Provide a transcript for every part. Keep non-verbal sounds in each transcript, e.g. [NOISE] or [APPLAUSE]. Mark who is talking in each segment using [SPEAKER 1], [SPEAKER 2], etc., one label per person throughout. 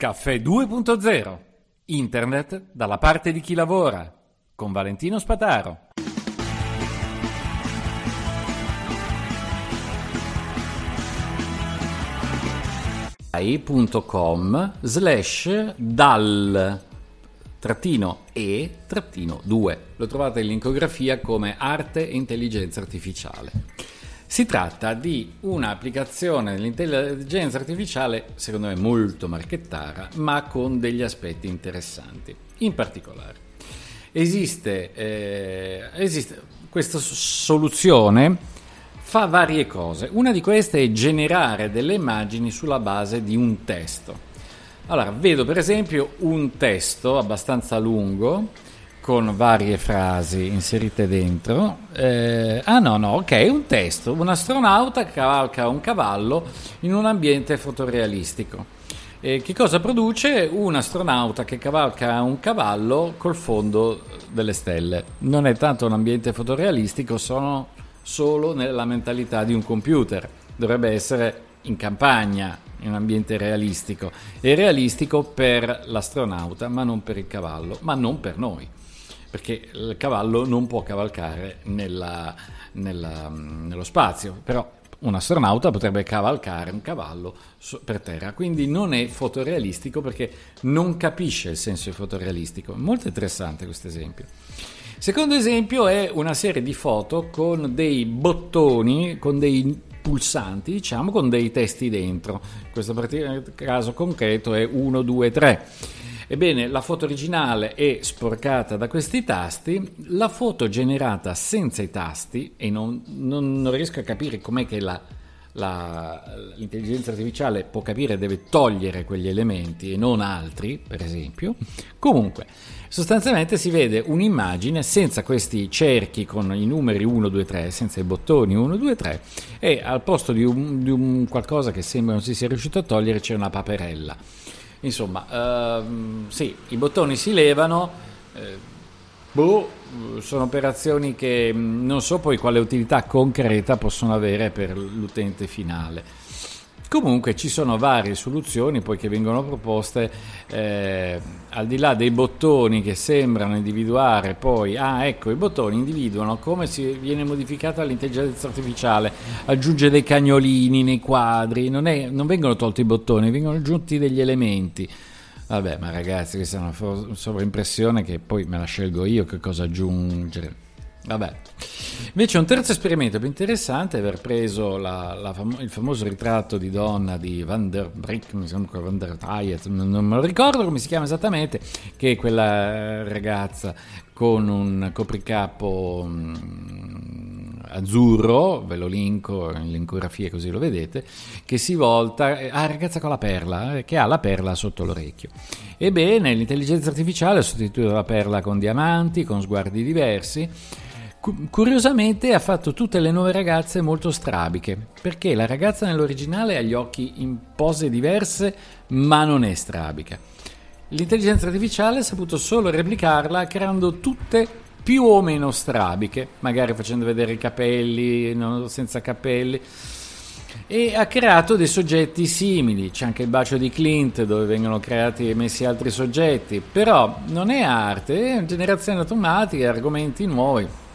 [SPEAKER 1] Caffè 2.0 Internet dalla parte di chi lavora. Con Valentino Spataro. ai.com slash dal trattino e trattino 2 lo trovate in linkografia come arte e intelligenza artificiale si tratta di un'applicazione dell'intelligenza artificiale, secondo me molto marchettara, ma con degli aspetti interessanti. In particolare, esiste, eh, esiste questa soluzione fa varie cose. Una di queste è generare delle immagini sulla base di un testo. Allora, vedo per esempio un testo abbastanza lungo con varie frasi inserite dentro. Eh, ah no, no, ok, un testo. Un astronauta cavalca un cavallo in un ambiente fotorealistico. E che cosa produce? Un astronauta che cavalca un cavallo col fondo delle stelle. Non è tanto un ambiente fotorealistico, sono solo nella mentalità di un computer. Dovrebbe essere in campagna, in un ambiente realistico. È realistico per l'astronauta, ma non per il cavallo, ma non per noi perché il cavallo non può cavalcare nella, nella, nello spazio, però un astronauta potrebbe cavalcare un cavallo per terra, quindi non è fotorealistico perché non capisce il senso di fotorealistico. Molto interessante questo esempio. Secondo esempio è una serie di foto con dei bottoni, con dei pulsanti, diciamo, con dei testi dentro. In questo caso concreto è 1, 2, 3 Ebbene, la foto originale è sporcata da questi tasti, la foto generata senza i tasti, e non, non, non riesco a capire com'è che la, la, l'intelligenza artificiale può capire deve togliere quegli elementi e non altri, per esempio. Comunque, sostanzialmente si vede un'immagine senza questi cerchi con i numeri 1, 2, 3, senza i bottoni 1, 2, 3 e al posto di un, di un qualcosa che sembra non si sia riuscito a togliere c'è una paperella. Insomma, ehm, sì, i bottoni si levano, eh, boh, sono operazioni che mm, non so poi quale utilità concreta possono avere per l'utente finale. Comunque ci sono varie soluzioni poi che vengono proposte eh, al di là dei bottoni che sembrano individuare poi, ah ecco i bottoni individuano come viene modificata l'intelligenza artificiale, aggiunge dei cagnolini nei quadri, non, è, non vengono tolti i bottoni, vengono aggiunti degli elementi. Vabbè ma ragazzi questa è una sovraimpressione che poi me la scelgo io che cosa aggiungere. Vabbè. Invece un terzo esperimento più interessante è aver preso la, la fam- il famoso ritratto di donna di Van der Brick, Van der Tayet, non me lo ricordo come si chiama esattamente, che è quella ragazza con un copricapo mh, mm, azzurro, ve lo linko in linkografia così lo vedete, che si volta, ah ragazza con la perla, eh, che ha la perla sotto l'orecchio. Ebbene, l'intelligenza artificiale ha sostituito la perla con diamanti, con sguardi diversi, Curiosamente ha fatto tutte le nuove ragazze molto strabiche, perché la ragazza nell'originale ha gli occhi in pose diverse, ma non è strabica. L'intelligenza artificiale ha saputo solo replicarla creando tutte più o meno strabiche, magari facendo vedere i capelli, no, senza capelli, e ha creato dei soggetti simili. C'è anche il bacio di Clint dove vengono creati e messi altri soggetti, però non è arte, è generazione automatica, argomenti nuovi.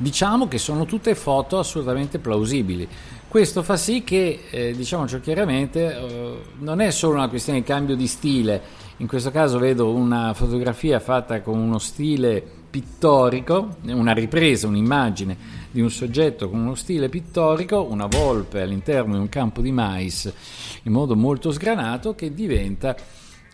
[SPEAKER 1] Diciamo che sono tutte foto assolutamente plausibili. Questo fa sì che, eh, diciamoci chiaramente, eh, non è solo una questione di cambio di stile. In questo caso vedo una fotografia fatta con uno stile pittorico, una ripresa, un'immagine di un soggetto con uno stile pittorico, una volpe all'interno di un campo di mais in modo molto sgranato che diventa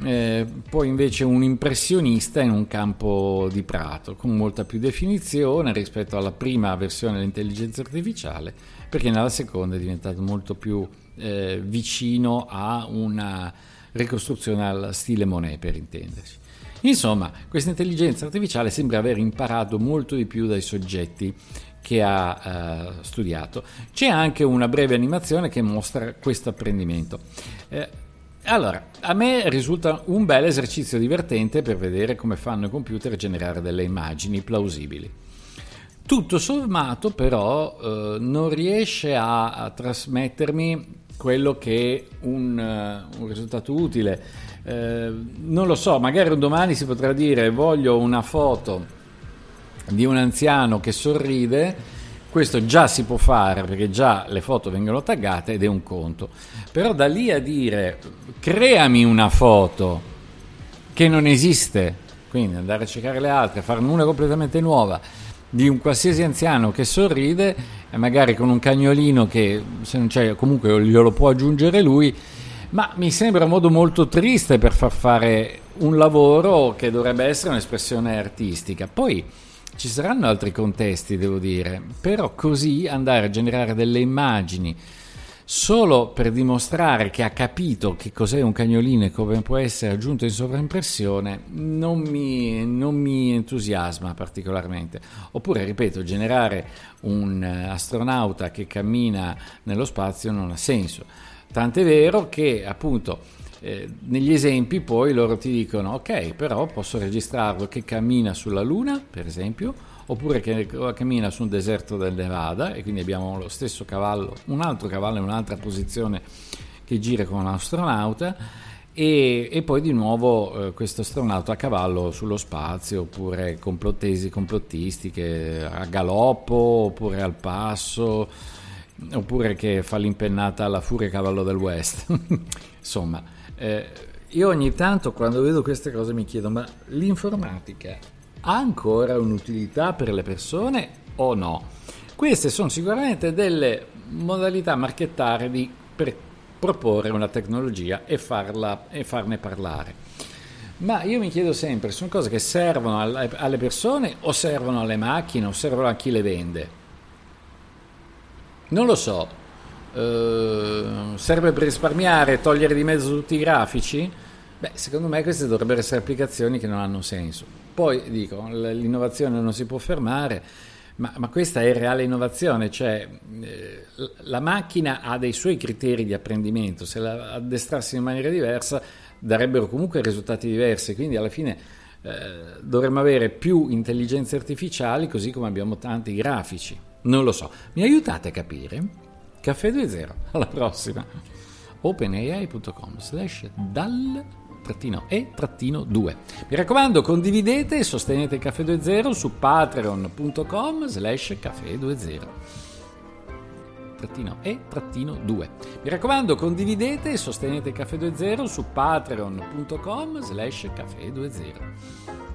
[SPEAKER 1] eh, poi invece un impressionista in un campo di prato con molta più definizione rispetto alla prima versione dell'intelligenza artificiale perché nella seconda è diventato molto più eh, vicino a una ricostruzione al stile Monet per intenderci. Insomma, questa intelligenza artificiale sembra aver imparato molto di più dai soggetti che ha uh, studiato. C'è anche una breve animazione che mostra questo apprendimento. Eh, allora, a me risulta un bel esercizio divertente per vedere come fanno i computer a generare delle immagini plausibili. Tutto sommato però eh, non riesce a, a, trasmettermi quello che è un, uh, un risultato utile. Eh, non lo so, magari un domani si potrà dire voglio una foto di un anziano che sorride questo già si può fare perché già le foto vengono taggate ed è un conto. Però da lì a dire creami una foto che non esiste, quindi andare a cercare le altre, farne una completamente nuova di un qualsiasi anziano che sorride e magari con un cagnolino che se non c'è comunque glielo può aggiungere lui, ma mi sembra un modo molto triste per far fare un lavoro che dovrebbe essere un'espressione artistica. Poi ci saranno altri contesti, devo dire, però così andare a generare delle immagini solo per dimostrare che ha capito che cos'è un cagnolino e come può essere aggiunto in sovraimpressione non mi, non mi entusiasma particolarmente. Oppure, ripeto, generare un astronauta che cammina nello spazio non ha senso. Tant'è vero che appunto eh, negli esempi poi loro ti dicono ok però posso registrarlo che cammina sulla luna per esempio oppure che cammina su un deserto del Nevada e quindi abbiamo lo stesso cavallo un altro cavallo in un'altra posizione che gira con un astronauta e, e, poi di nuovo eh, questo astronauta a cavallo sullo spazio oppure complottesi complottisti che a galoppo oppure al passo oppure che fa l'impennata alla furia cavallo del West. [LAUGHS] Insomma eh, io ogni tanto quando vedo queste cose mi chiedo, ma l'informatica ha ancora un'utilità per le persone o no? Queste sono sicuramente delle modalità marchettare per proporre una tecnologia e, farla, e farne parlare. Ma io mi chiedo sempre, sono cose che servono alle persone o servono alle macchine o servono a chi le vende? Non lo so, Uh, serve per risparmiare, togliere di mezzo tutti i grafici? Beh, secondo me queste dovrebbero essere applicazioni che non hanno senso. Poi dico, l'innovazione non si può fermare, ma, ma questa è reale innovazione, cioè eh, la macchina ha dei suoi criteri di apprendimento, se la addestrasse in maniera diversa darebbero comunque risultati diversi, quindi alla fine eh, dovremmo avere più intelligenze artificiali così come abbiamo tanti grafici. Non lo so, mi aiutate a capire? Caffè 2.0, [LAUGHS] alla prossima. openai.com slash dal trattino e trattino 2. Mi raccomando, condividete e sostenete Caffè 2.0 su patreon.com slash caffè 2.0 trattino e trattino 2. Mi raccomando, condividete e sostenete Caffè 2.0 su patreon.com slash caffè 2.0.